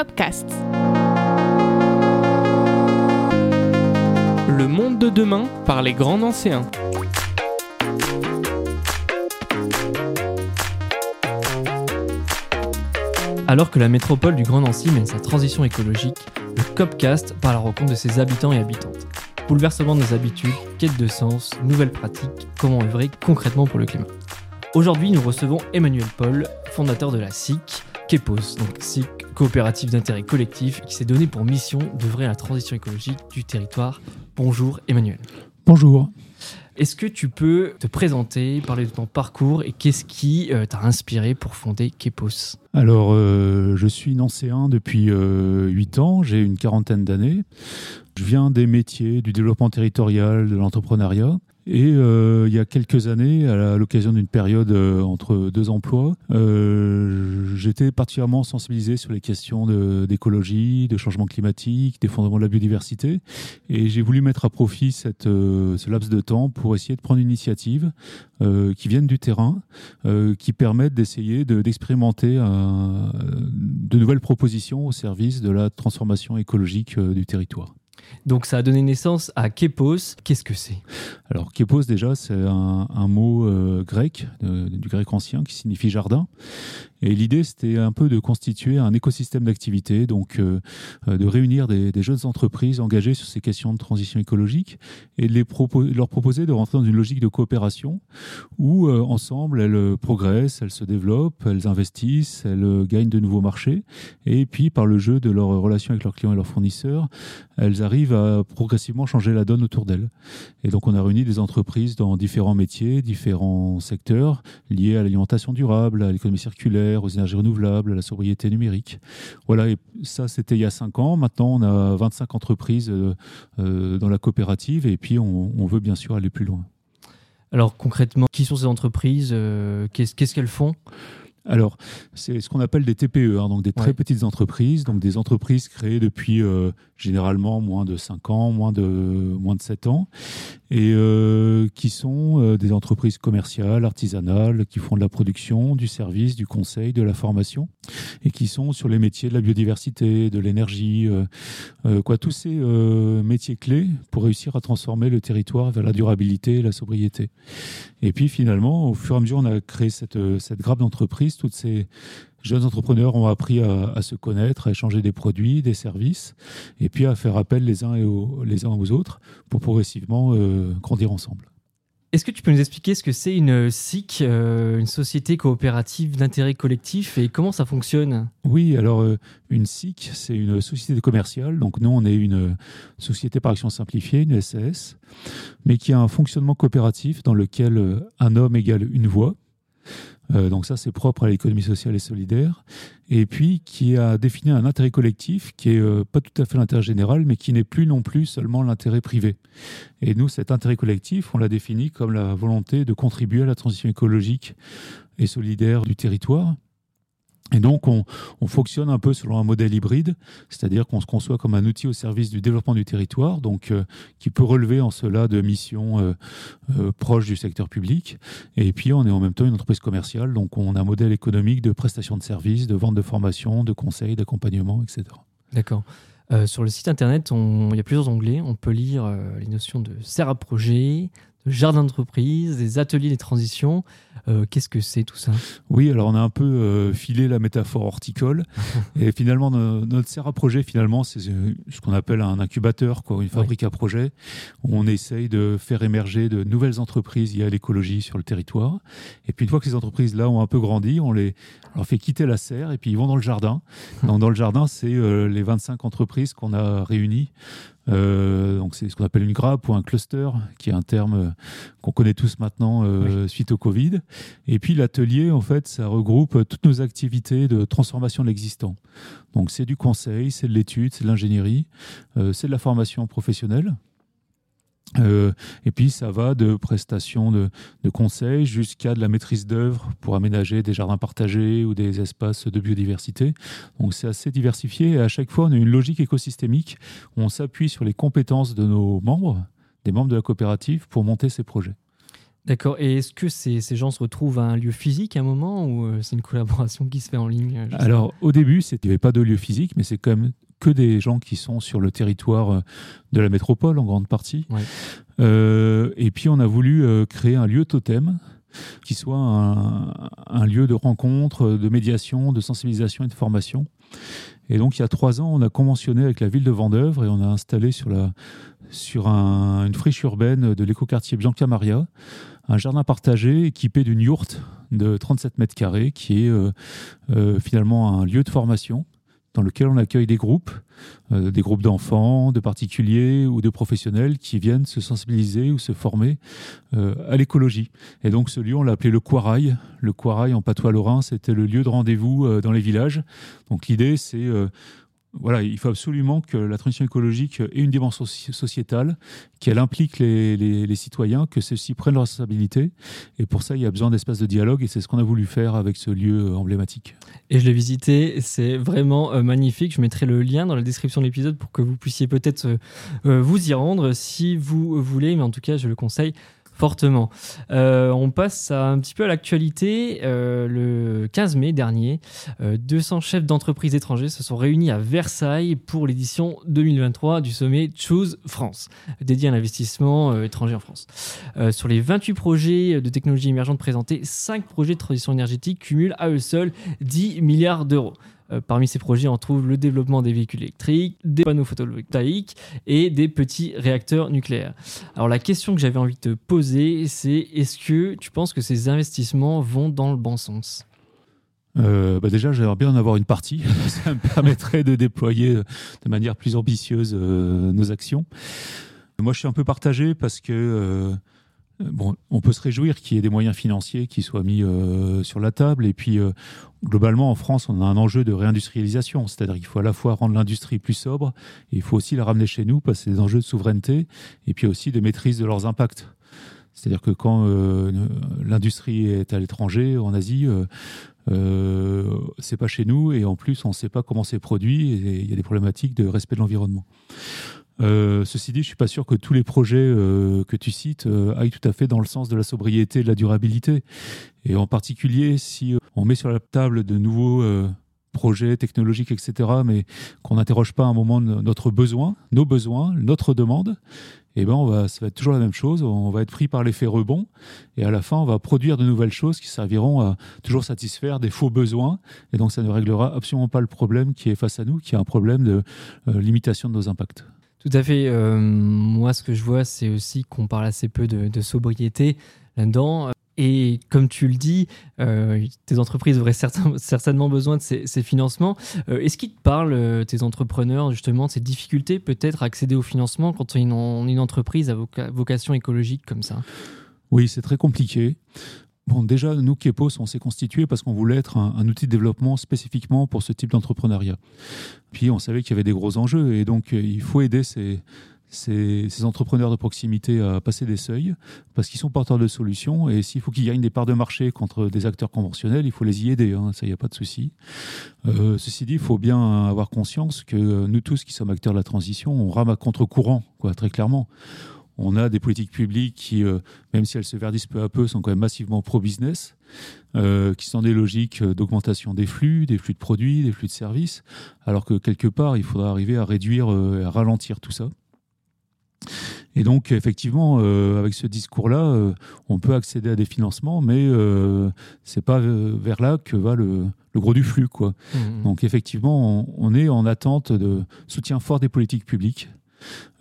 Copcast. Le monde de demain par les grands anciens. Alors que la métropole du Grand Nancy mène sa transition écologique, le Copcast part à la rencontre de ses habitants et habitantes. Bouleversement de nos habitudes, quête de sens, nouvelles pratiques, comment œuvrer concrètement pour le climat. Aujourd'hui, nous recevons Emmanuel Paul, fondateur de la SIC, KEPOS, donc SIC, coopérative d'intérêt collectif, qui s'est donné pour mission d'œuvrer à la transition écologique du territoire. Bonjour Emmanuel. Bonjour. Est-ce que tu peux te présenter, parler de ton parcours et qu'est-ce qui euh, t'a inspiré pour fonder KEPOS? Alors, euh, je suis nancéen depuis euh, 8 ans, j'ai une quarantaine d'années. Je viens des métiers, du développement territorial, de l'entrepreneuriat. Et euh, il y a quelques années, à l'occasion d'une période euh, entre deux emplois, euh, j'étais particulièrement sensibilisé sur les questions d'écologie, de, changement climatique, d'effondrement de la biodiversité. Et j'ai voulu mettre à profit ce laps de temps pour essayer de prendre une initiative qui vienne du terrain, qui permette d'essayer d'expérimenter de nouvelles propositions au service de la transformation écologique du territoire. Donc ça a donné naissance à Kepos. Qu'est-ce que c'est? Alors Kepos déjà c'est un, mot euh, grec, du grec ancien qui signifie jardin. Et l'idée, c'était un peu de constituer un écosystème d'activités, donc euh, euh, de réunir des, jeunes entreprises engagées sur ces questions de transition écologique et de, les leur proposer de rentrer dans une logique de coopération où, euh, ensemble, elles progressent, elles se développent, elles investissent, elles gagnent de nouveaux marchés. Et puis, par le jeu de leurs relations avec leurs clients et leurs fournisseurs, elles arrivent à progressivement changer la donne autour d'elles. Et donc, on a réuni des entreprises dans différents métiers, différents secteurs liés à l'alimentation durable, à l'économie circulaire, aux énergies renouvelables, à la sobriété numérique. Voilà, et ça c'était il y a 5 ans. Maintenant, on a 25 entreprises euh, euh, dans la coopérative et puis on, veut bien sûr aller plus loin. Alors concrètement, qui sont ces entreprises euh, Qu'est-ce qu'elles font? Alors, c'est ce qu'on appelle des TPE, hein, donc des très petites entreprises, donc des entreprises créées depuis généralement moins de 5 ans, moins de, moins de 7 ans, et euh, qui sont euh, des entreprises commerciales, artisanales, qui font de la production, du service, du conseil, de la formation, et qui sont sur les métiers de la biodiversité, de l'énergie, euh, quoi, tous ces métiers clés pour réussir à transformer le territoire vers la durabilité et la sobriété. Et puis finalement, au fur et à mesure, on a créé cette, cette grappe d'entreprises, toutes ces jeunes entrepreneurs ont appris à, se connaître, à échanger des produits, des services, et puis à faire appel les uns, et aux, les uns aux autres pour progressivement euh, grandir ensemble. Est-ce que tu peux nous expliquer ce que c'est une SIC, euh, une société coopérative d'intérêt collectif, et comment ça fonctionne? Oui, alors euh, une SIC, c'est une société commerciale. Donc nous, on est une société par action simplifiée, une SAS, mais qui a un fonctionnement coopératif dans lequel un homme égale une voix. Euh, donc ça, c'est propre à l'économie sociale et solidaire. Et puis, qui a défini un intérêt collectif qui est euh, pas tout à fait l'intérêt général, mais qui n'est plus non plus seulement l'intérêt privé. Et nous, cet intérêt collectif, on l'a défini comme la volonté de contribuer à la transition écologique et solidaire du territoire. Et donc, on, fonctionne un peu selon un modèle hybride, c'est-à-dire qu'on se conçoit comme un outil au service du développement du territoire, donc euh, qui peut relever en cela de missions euh, euh, proches du secteur public. Et puis, on est en même temps une entreprise commerciale, donc on a un modèle économique de prestation de services, de vente de formation, de conseils, d'accompagnement, etc. D'accord. sur le site internet, il y a plusieurs onglets. On peut lire les notions de serre à projet, de jardin d'entreprise, des ateliers des transitions. Euh, qu'est-ce que c'est tout ça? Oui, alors on a un peu euh, filé la métaphore horticole. et finalement, notre serre à projet, finalement, c'est euh, ce qu'on appelle un incubateur, quoi, une fabrique à projet. Où on essaye de faire émerger de nouvelles entreprises liées à l'écologie sur le territoire. Et puis une fois que ces entreprises-là ont un peu grandi, on les leur fait quitter la serre et puis ils vont dans le jardin. Donc dans le jardin, c'est les 25 entreprises qu'on a réunies euh, donc c'est ce qu'on appelle une grappe ou un cluster, qui est un terme euh, qu'on connaît tous maintenant euh, suite au Covid. Et puis l'atelier, en fait, ça regroupe toutes nos activités de transformation de l'existant. Donc c'est du conseil, c'est de l'étude, c'est de l'ingénierie, c'est de la formation professionnelle. Euh, et puis ça va de prestations de, de conseils jusqu'à de la maîtrise d'œuvre pour aménager des jardins partagés ou des espaces de biodiversité. Donc c'est assez diversifié et à chaque fois on a une logique écosystémique où on s'appuie sur les compétences de nos membres, des membres de la coopérative, pour monter ces projets. D'accord. Et est-ce que ces, ces, gens se retrouvent à un lieu physique à un moment ou c'est une collaboration qui se fait en ligne Alors, au début, il n'y avait pas de lieu physique, mais c'est quand même que des gens qui sont sur le territoire de la métropole en grande partie. Ouais. Euh, et puis, on a voulu créer un lieu totem qui soit un, un, lieu de rencontre, de médiation, de sensibilisation et de formation. Et donc, il y a trois ans, on a conventionné avec la ville de Vendœuvre et on a installé sur, la, sur un, une friche urbaine de l'écoquartier Bianca Maria un jardin partagé équipé d'une yourte de 37 mètres carrés qui est euh, euh, finalement un lieu de formation dans lequel on accueille des groupes, euh, des groupes d'enfants, de particuliers ou de professionnels qui viennent se sensibiliser ou se former euh, à l'écologie. Et donc ce lieu, on l'a appelé le Quarail. Le Quarail en patois lorrain, c'était le lieu de rendez-vous euh, dans les villages. Donc l'idée, c'est voilà, il faut absolument que la transition écologique ait une dimension sociétale, qu'elle implique les, citoyens, que ceux-ci prennent leurs responsabilités. Et pour ça, il y a besoin d'espace de dialogue et c'est ce qu'on a voulu faire avec ce lieu emblématique. Et je l'ai visité, c'est vraiment euh, magnifique. Je mettrai le lien dans la description de l'épisode pour que vous puissiez peut-être euh, vous y rendre si vous voulez, mais en tout cas, je le conseille Euh, on passe un petit peu à l'actualité. Euh, le 15 mai dernier, euh, 200 chefs d'entreprise étrangers se sont réunis à Versailles pour l'édition 2023 du sommet Choose France, dédié à l'investissement euh, étranger en France. Euh, sur les 28 projets de technologie émergente présentés, 5 projets de transition énergétique cumulent à eux seuls 10 milliards d'euros. Euh, parmi ces projets, on trouve le développement des véhicules électriques, des panneaux photovoltaïques et des petits réacteurs nucléaires. Alors la question que j'avais envie de te poser, c'est est-ce que tu penses que ces investissements vont dans le bon sens? Euh, bah déjà, j'aimerais bien en avoir une partie. Ça me permettrait de déployer de manière plus ambitieuse euh, nos actions. Moi, je suis un peu partagé parce que euh, Bon, on peut se réjouir qu'il y ait des moyens financiers qui soient mis euh, sur la table. Et puis, euh, globalement, en France, on a un enjeu de réindustrialisation. C'est-à-dire qu'il faut à la fois rendre l'industrie plus sobre, il faut aussi la ramener chez nous parce que c'est des enjeux de souveraineté, et puis aussi de maîtrise de leurs impacts. C'est-à-dire que quand euh, l'industrie est à l'étranger, en Asie, euh, euh, c'est pas chez nous, et en plus, on ne sait pas comment c'est produit, et il y a des problématiques de respect de l'environnement. Euh, ceci dit, je suis pas sûr que tous les projets euh, que tu cites euh, aillent tout à fait dans le sens de la sobriété et de la durabilité. Et en particulier, si on met sur la table de nouveaux projets technologiques, etc., mais qu'on n'interroge pas à un moment notre besoin, nos besoins, notre demande, eh ben on va, ça va être toujours la même chose. On va être pris par l'effet rebond, et à la fin, on va produire de nouvelles choses qui serviront à toujours satisfaire des faux besoins, et donc ça ne réglera absolument pas le problème qui est face à nous, qui est un problème de limitation de nos impacts. Tout à fait. Euh, moi, ce que je vois, c'est aussi qu'on parle assez peu de, sobriété là-dedans. Et comme tu le dis, euh, tes entreprises auraient certain, certainement besoin de ces, financements. Euh, Est-ce qu'ils te parlent, tes entrepreneurs, justement, de ces difficultés peut-être à accéder au financement quand on est une entreprise à voca vocation écologique comme ça? Oui, c'est très compliqué. Bon, déjà, nous, Kepos, on s'est constitué parce qu'on voulait être un, outil de développement spécifiquement pour ce type d'entrepreneuriat. Puis, on savait qu'il y avait des gros enjeux et donc il faut aider ces, ces, ces, entrepreneurs de proximité à passer des seuils parce qu'ils sont porteurs de solutions et s'il faut qu'ils gagnent des parts de marché contre des acteurs conventionnels, il faut les y aider, hein, ça, il n'y a pas de souci. Euh, ceci dit, il faut bien avoir conscience que nous tous qui sommes acteurs de la transition, on rame à contre-courant, quoi, très clairement on a des politiques publiques qui, euh, même si elles se verdissent peu à peu, sont quand même massivement pro-business, euh, qui sont des logiques d'augmentation des flux, des flux de produits, des flux de services, alors que quelque part, il faudra arriver à réduire, euh, à ralentir tout ça. Et donc, effectivement, euh, avec ce discours-là, euh, on peut accéder à des financements, mais euh, c'est pas vers là que va le, le gros du flux, quoi. Mmh. Donc, effectivement, on, on, est en attente de soutien fort des politiques publiques euh,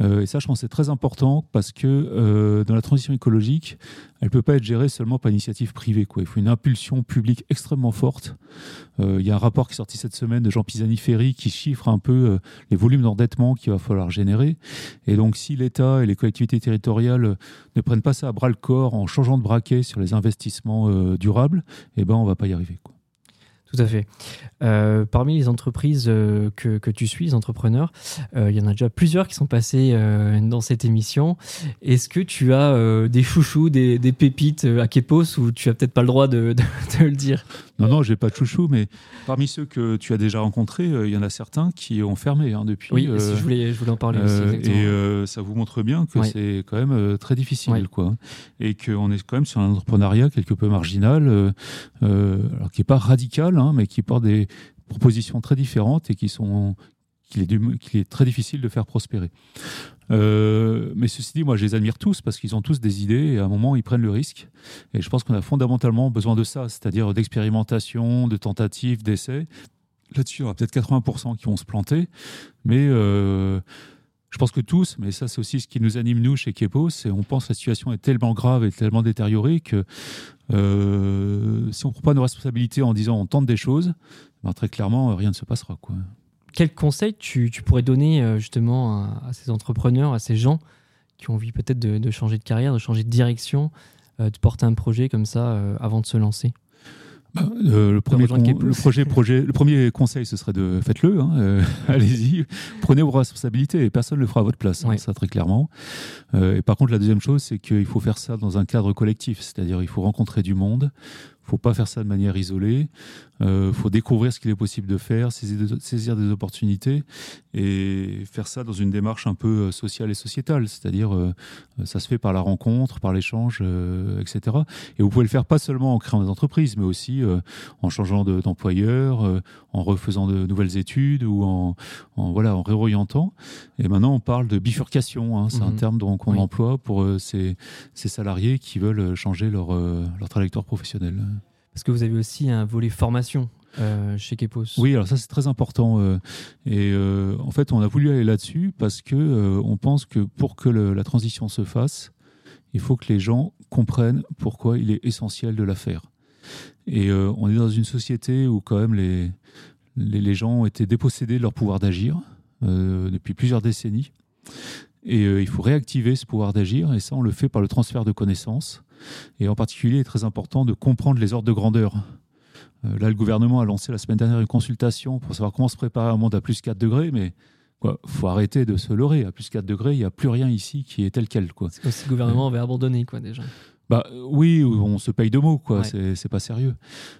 et ça, je pense, c'est très important parce que euh, dans la transition écologique, elle ne peut pas être gérée seulement par initiative privée. Il faut une impulsion publique extrêmement forte. Euh, il y a un rapport qui est sorti cette semaine de Jean Pisani-Ferry qui chiffre un peu euh, les volumes d'endettement qu'il va falloir générer. Et donc, si l'État et les collectivités territoriales ne prennent pas ça à bras le corps en changeant de braquet sur les investissements euh, durables, eh ben, on ne va pas y arriver. Tout à fait. Euh, parmi les entreprises euh, que, tu suis, les entrepreneurs, euh, il y en a déjà plusieurs qui sont passés dans cette émission. Est-ce que tu as des chouchous, des, pépites à Kepos ou tu as peut-être pas le droit de le dire? Non, non, j'ai pas de chouchou, mais parmi ceux que tu as déjà rencontrés, euh, il y en a certains qui ont fermé hein, depuis. Oui, je, voulais, je voulais en parler aussi. et ça vous montre bien que c'est quand même très difficile, quoi. Et qu'on est quand même sur un entrepreneuriat quelque peu marginal, alors qui est pas radical, hein, mais qui porte des propositions très différentes et qui sont qu'il est, très difficile de faire prospérer. Euh, mais ceci dit, moi, je les admire tous parce qu'ils ont tous des idées et à un moment, ils prennent le risque. Et je pense qu'on a fondamentalement besoin de ça, c'est-à-dire d'expérimentation, de tentatives, d'essais. Là-dessus, il y aura peut-être 80% qui vont se planter, mais euh, je pense que tous, mais ça c'est aussi ce qui nous anime nous chez Kepo, c'est on pense que la situation est tellement grave et tellement détériorée que euh, si on ne prend pas nos responsabilités en disant on tente des choses, ben, très clairement rien ne se passera. Quoi quel conseil tu, pourrais donner euh, justement à, ces entrepreneurs, à ces gens qui ont envie peut-être de, changer de carrière, de changer de direction, euh, de porter un projet comme ça euh, avant de se lancer? Bah, le, premier le, projet, projet, le premier conseil, ce serait de faites-le, hein, allez-y, prenez vos responsabilités et personne ne le fera à votre place, hein, ça très clairement. et par contre, la deuxième chose, c'est qu'il faut faire ça dans un cadre collectif, c'est-à-dire il faut rencontrer du monde, faut pas faire ça de manière isolée. Il euh, faut découvrir ce qu'il est possible de faire, saisir des opportunités et faire ça dans une démarche un peu euh, sociale et sociétale. C'est-à-dire, euh, ça se fait par la rencontre, par l'échange, etc. Et vous pouvez le faire pas seulement en créant des entreprises, mais aussi en changeant d'employeur, en refaisant de nouvelles études ou en, voilà en réorientant. Et maintenant, on parle de bifurcation. Hein. C'est un mhm. terme qu'on emploie pour ces, ces, salariés qui veulent changer leur, leur trajectoire professionnelle. Parce que vous avez aussi un volet formation euh, chez Kepos? Oui, alors ça c'est très important. Euh, et euh, en fait, on a voulu aller là-dessus parce que on pense que pour que la transition se fasse, il faut que les gens comprennent pourquoi il est essentiel de la faire. Et on est dans une société où quand même les, les gens ont été dépossédés de leur pouvoir d'agir depuis plusieurs décennies. Et il faut réactiver ce pouvoir d'agir, et ça on le fait par le transfert de connaissances et en particulier, il est très important de comprendre les ordres de grandeur. Euh, là, le gouvernement a lancé la semaine dernière une consultation pour savoir comment se préparer à un monde à plus 4 degrés, mais il faut arrêter de se leurrer. À plus 4 degrés, il n'y a plus rien ici qui est tel quel. C'est comme si le gouvernement avait abandonné, quoi, déjà. Bah oui, on se paye de mots, quoi. C'est pas sérieux.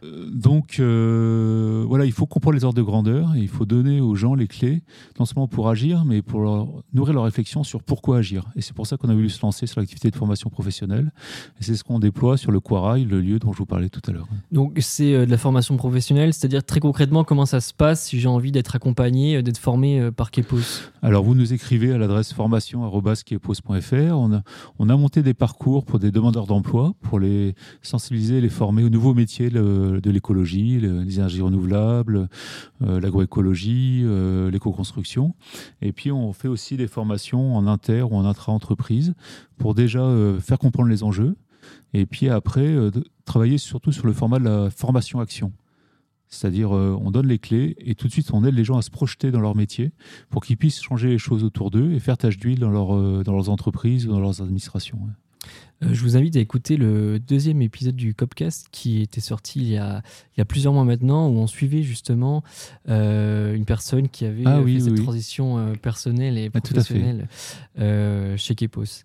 Euh, donc euh, voilà, il faut comprendre les ordres de grandeur et il faut donner aux gens les clés, non seulement pour agir, mais pour leur, nourrir leur réflexion sur pourquoi agir. Et c'est pour ça qu'on a voulu se lancer sur l'activité de formation professionnelle. Et c'est ce qu'on déploie sur le Quarail, le lieu dont je vous parlais tout à l'heure. Donc c'est euh, de la formation professionnelle, c'est-à-dire très concrètement comment ça se passe si j'ai envie d'être accompagné, d'être formé par Kepos? Alors vous nous écrivez à l'adresse formation@kepos.fr. On a, on a monté des parcours pour des demandeurs d'emploi pour les sensibiliser, les former aux nouveaux métiers de l'écologie, les énergies renouvelables, euh, l'agroécologie, euh, l'éco-construction. Et puis on fait aussi des formations en inter ou en intra-entreprise pour déjà euh, faire comprendre les enjeux et puis après travailler surtout sur le format de la formation-action. C'est-à-dire, on donne les clés et tout de suite, on aide les gens à se projeter dans leur métier pour qu'ils puissent changer les choses autour d'eux et faire tâche d'huile dans, leur, dans leurs entreprises ou dans leurs administrations. Je vous invite à écouter le deuxième épisode du Copcast qui était sorti il y a, il y a plusieurs mois maintenant, où on suivait justement euh, une personne qui avait ah fait cette transition euh, personnelle et ah, professionnelle chez Kepos.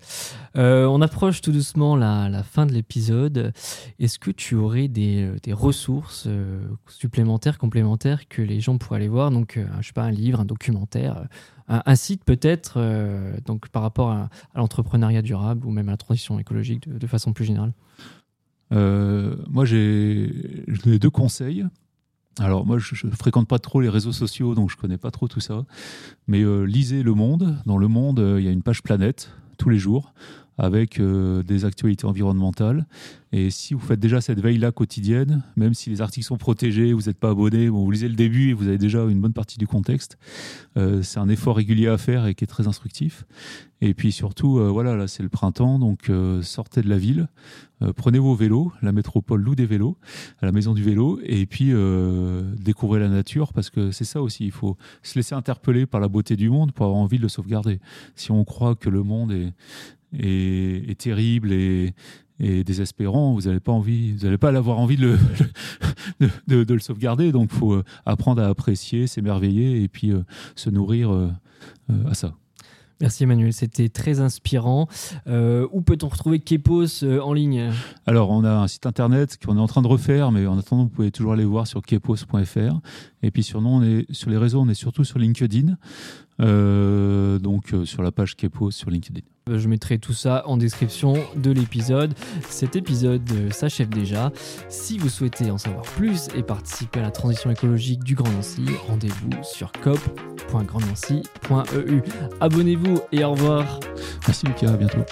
on approche tout doucement la, la fin de l'épisode. Est-ce que tu aurais des, des ressources supplémentaires, complémentaires que les gens pourraient aller voir? Donc, je sais pas, un livre, un documentaire un, site peut-être euh, donc par rapport à, l'entrepreneuriat durable ou même à la transition écologique de, façon plus générale euh, Moi, j'ai deux conseils. Alors moi, je, ne fréquente pas trop les réseaux sociaux, donc je connais pas trop tout ça. Mais euh, lisez Le Monde. Dans Le Monde, il y a une page planète tous les jours avec des actualités environnementales. Et si vous faites déjà cette veille-là quotidienne, même si les articles sont protégés, vous n'êtes pas abonné, bon, vous lisez le début et vous avez déjà une bonne partie du contexte, euh, c'est un effort régulier à faire et qui est très instructif. Et puis surtout, euh, voilà, là c'est le printemps, donc euh, sortez de la ville, prenez vos vélos, la métropole loue des vélos, à la maison du vélo, et puis découvrez la nature, parce que c'est ça aussi, il faut se laisser interpeller par la beauté du monde pour avoir envie de le sauvegarder. Si on croit que le monde est, est, est terrible et, et désespérant, vous n'allez pas envie, vous n'allez pas avoir envie de le, de, le sauvegarder. Donc, il faut euh, apprendre à apprécier, s'émerveiller et puis euh, se nourrir euh, à ça. Merci Emmanuel, c'était très inspirant. Où peut-on retrouver Kepos en ligne? Alors, on a un site internet qu'on est en train de refaire, mais en attendant, vous pouvez toujours aller voir sur kepos.fr. Et puis, sur, nous, on est, sur les réseaux, on est surtout sur LinkedIn. Euh, donc, sur la page Kepos sur LinkedIn. Je mettrai tout ça en description de l'épisode. Cet épisode s'achève déjà. Si vous souhaitez en savoir plus et participer à la transition écologique du Grand Nancy, rendez-vous sur cop.grandnancy.eu. Abonnez-vous et au revoir. Merci Lucas, à bientôt.